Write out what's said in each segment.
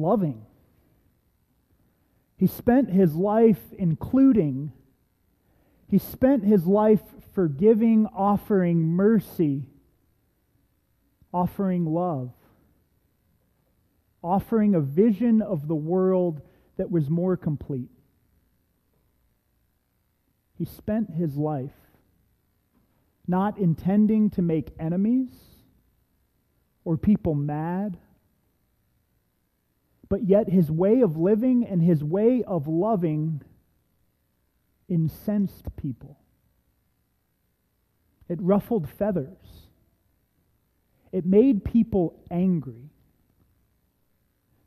loving. He spent his life including. He spent his life forgiving, offering mercy, offering love, offering a vision of the world that was more complete. He spent his life not intending to make enemies or people mad but yet his way of living and his way of loving incensed people. It ruffled feathers. It made people angry.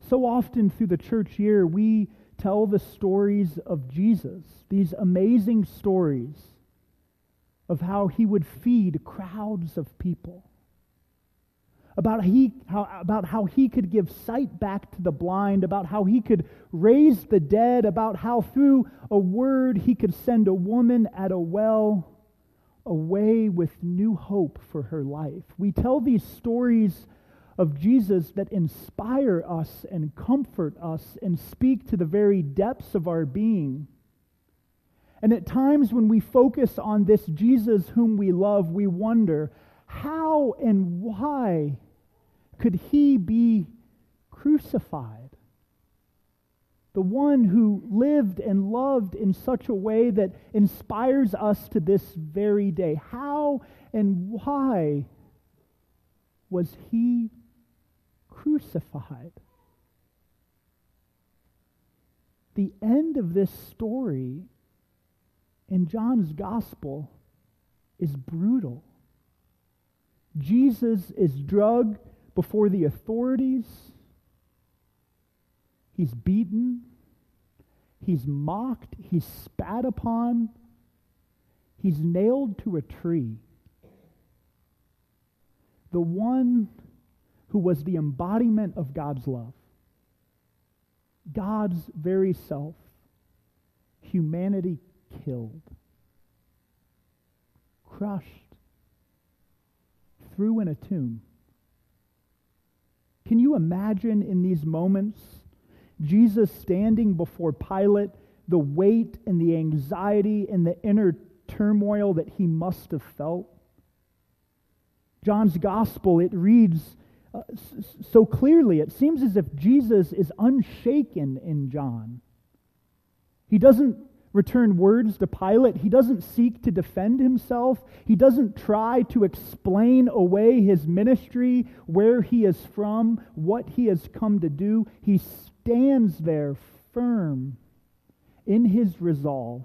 So often through the church year, we tell the stories of Jesus, these amazing stories of how he would feed crowds of people about, he, how, about how he could give sight back to the blind, about how he could raise the dead, about how through a word he could send a woman at a well away with new hope for her life. We tell these stories of Jesus that inspire us and comfort us and speak to the very depths of our being. And at times when we focus on this Jesus whom we love, we wonder how and why could he be crucified? The one who lived and loved in such a way that inspires us to this very day. How and why was he crucified? The end of this story in John's gospel is brutal. Jesus is drugged before the authorities. He's beaten. He's mocked. He's spat upon. He's nailed to a tree. The one who was the embodiment of God's love, God's very self, humanity killed, crushed, threw in a tomb. Can you imagine in these moments Jesus standing before Pilate, the weight and the anxiety and the inner turmoil that he must have felt? John's gospel, it reads uh, so clearly. It seems as if Jesus is unshaken in John. He doesn't return words to Pilate. He doesn't seek to defend himself. He doesn't try to explain away his ministry, where he is from, what he has come to do. He stands there firm in his resolve.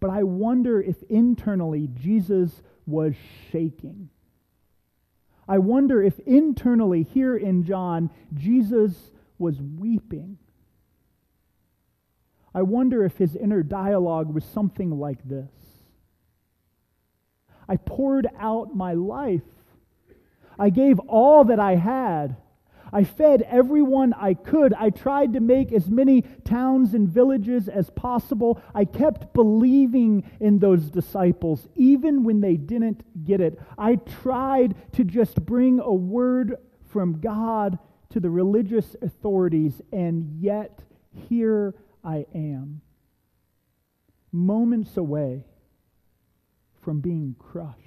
But I wonder if internally Jesus was shaking. I wonder if internally here in John, Jesus was weeping. I wonder if his inner dialogue was something like this I poured out my life. I gave all that I had. I fed everyone I could. I tried to make as many towns and villages as possible. I kept believing in those disciples, even when they didn't get it. I tried to just bring a word from God to the religious authorities, and yet here I am, moments away from being crushed.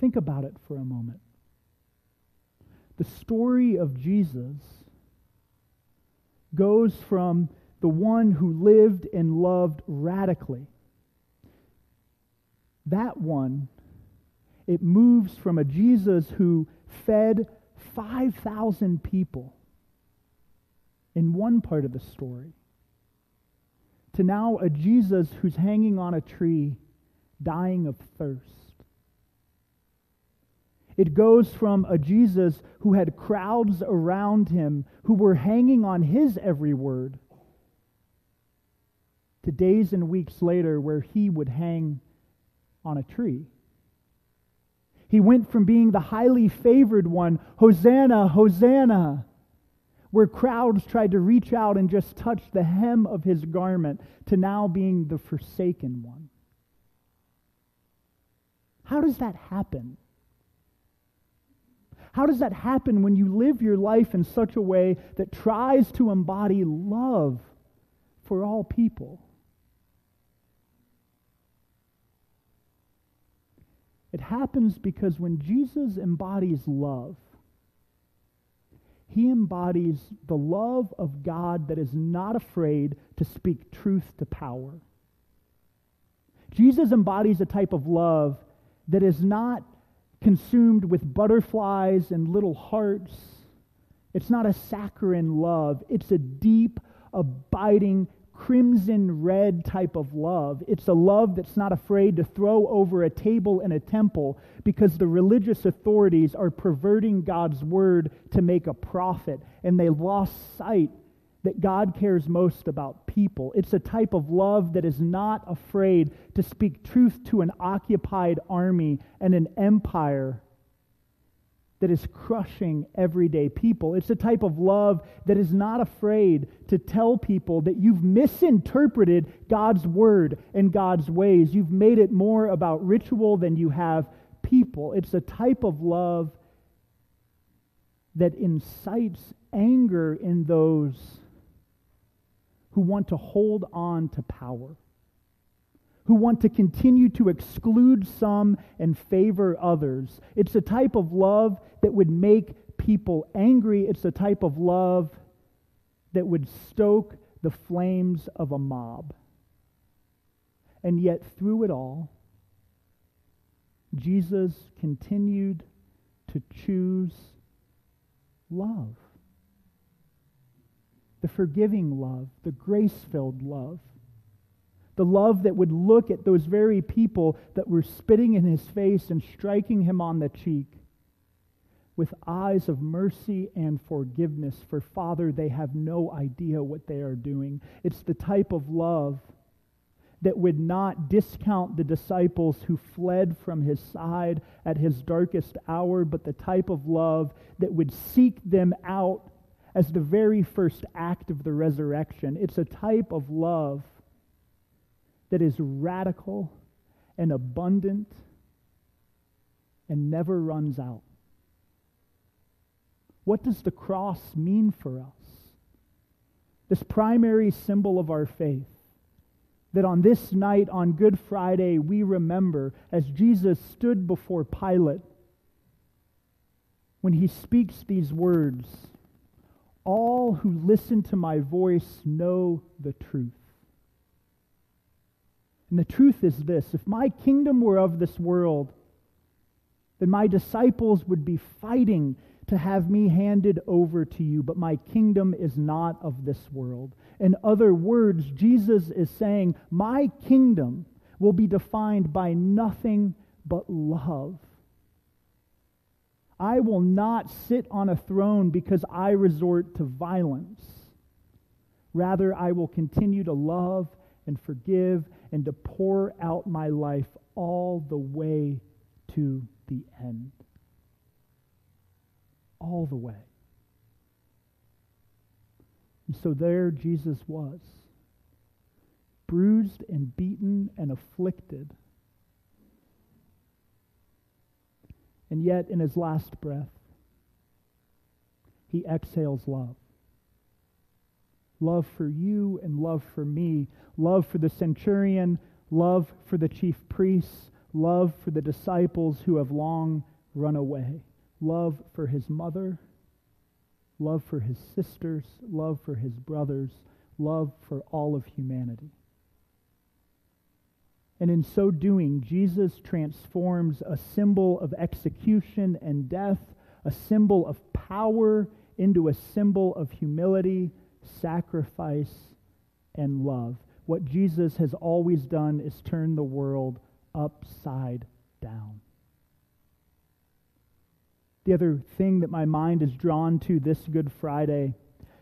Think about it for a moment. The story of Jesus goes from the one who lived and loved radically. That one, it moves from a Jesus who fed 5,000 people in one part of the story to now a Jesus who's hanging on a tree dying of thirst. It goes from a Jesus who had crowds around him who were hanging on his every word to days and weeks later where he would hang on a tree. He went from being the highly favored one, Hosanna, Hosanna, where crowds tried to reach out and just touch the hem of his garment, to now being the forsaken one. How does that happen? How does that happen when you live your life in such a way that tries to embody love for all people? It happens because when Jesus embodies love, he embodies the love of God that is not afraid to speak truth to power. Jesus embodies a type of love that is not consumed with butterflies and little hearts. It's not a saccharine love. It's a deep, abiding, crimson red type of love. It's a love that's not afraid to throw over a table in a temple because the religious authorities are perverting God's word to make a profit, and they lost sight that God cares most about people. It's a type of love that is not afraid to speak truth to an occupied army and an empire that is crushing everyday people. It's a type of love that is not afraid to tell people that you've misinterpreted God's word and God's ways. You've made it more about ritual than you have people. It's a type of love that incites anger in those who want to hold on to power, who want to continue to exclude some and favor others. It's a type of love that would make people angry. It's a type of love that would stoke the flames of a mob. And yet, through it all, Jesus continued to choose love the forgiving love, the grace filled love, the love that would look at those very people that were spitting in his face and striking him on the cheek with eyes of mercy and forgiveness. For, Father, they have no idea what they are doing. It's the type of love that would not discount the disciples who fled from his side at his darkest hour, but the type of love that would seek them out as the very first act of the resurrection. It's a type of love that is radical and abundant and never runs out. What does the cross mean for us? This primary symbol of our faith. That on this night, on Good Friday, we remember as Jesus stood before Pilate when he speaks these words all who listen to my voice know the truth. And the truth is this if my kingdom were of this world, then my disciples would be fighting to have me handed over to you, but my kingdom is not of this world. In other words, Jesus is saying, My kingdom will be defined by nothing but love. I will not sit on a throne because I resort to violence. Rather, I will continue to love and forgive and to pour out my life all the way to the end. All the way. And so there Jesus was, bruised and beaten and afflicted And yet, in his last breath, he exhales love. Love for you and love for me. Love for the centurion. Love for the chief priests. Love for the disciples who have long run away. Love for his mother. Love for his sisters. Love for his brothers. Love for all of humanity. And in so doing, Jesus transforms a symbol of execution and death, a symbol of power, into a symbol of humility, sacrifice, and love. What Jesus has always done is turn the world upside down. The other thing that my mind is drawn to this Good Friday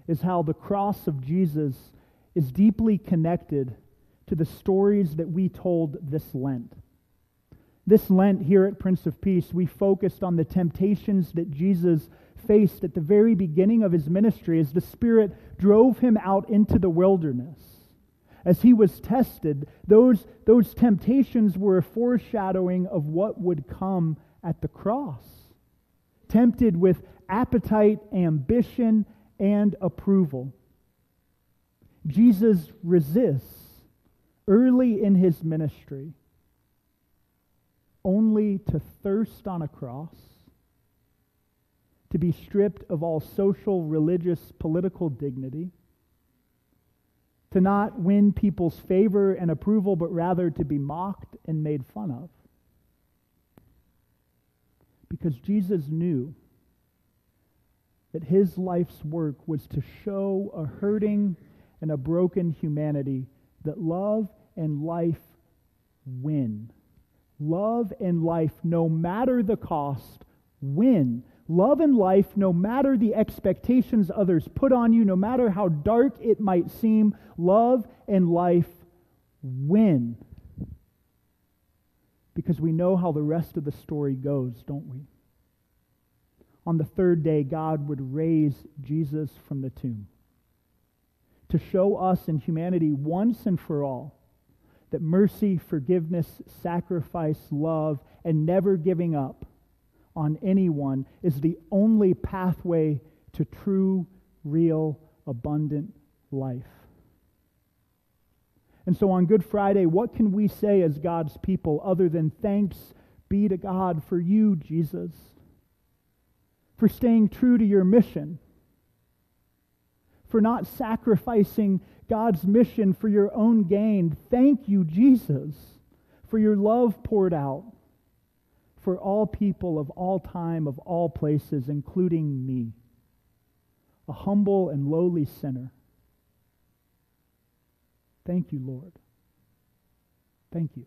is how the cross of Jesus is deeply connected to the stories that we told this Lent. This Lent here at Prince of Peace, we focused on the temptations that Jesus faced at the very beginning of his ministry as the Spirit drove him out into the wilderness. As he was tested, those, those temptations were a foreshadowing of what would come at the cross. Tempted with appetite, ambition, and approval. Jesus resists early in his ministry only to thirst on a cross, to be stripped of all social, religious, political dignity, to not win people's favor and approval, but rather to be mocked and made fun of. Because Jesus knew that his life's work was to show a hurting and a broken humanity that love and life win. Love and life, no matter the cost, win. Love and life, no matter the expectations others put on you, no matter how dark it might seem, love and life win. Because we know how the rest of the story goes, don't we? On the third day, God would raise Jesus from the tomb to show us in humanity once and for all that mercy, forgiveness, sacrifice, love, and never giving up on anyone is the only pathway to true, real, abundant life. And so on Good Friday, what can we say as God's people other than thanks be to God for you, Jesus, for staying true to your mission, for not sacrificing God's mission for your own gain. Thank you, Jesus, for your love poured out for all people of all time, of all places, including me, a humble and lowly sinner. Thank you, Lord. Thank you.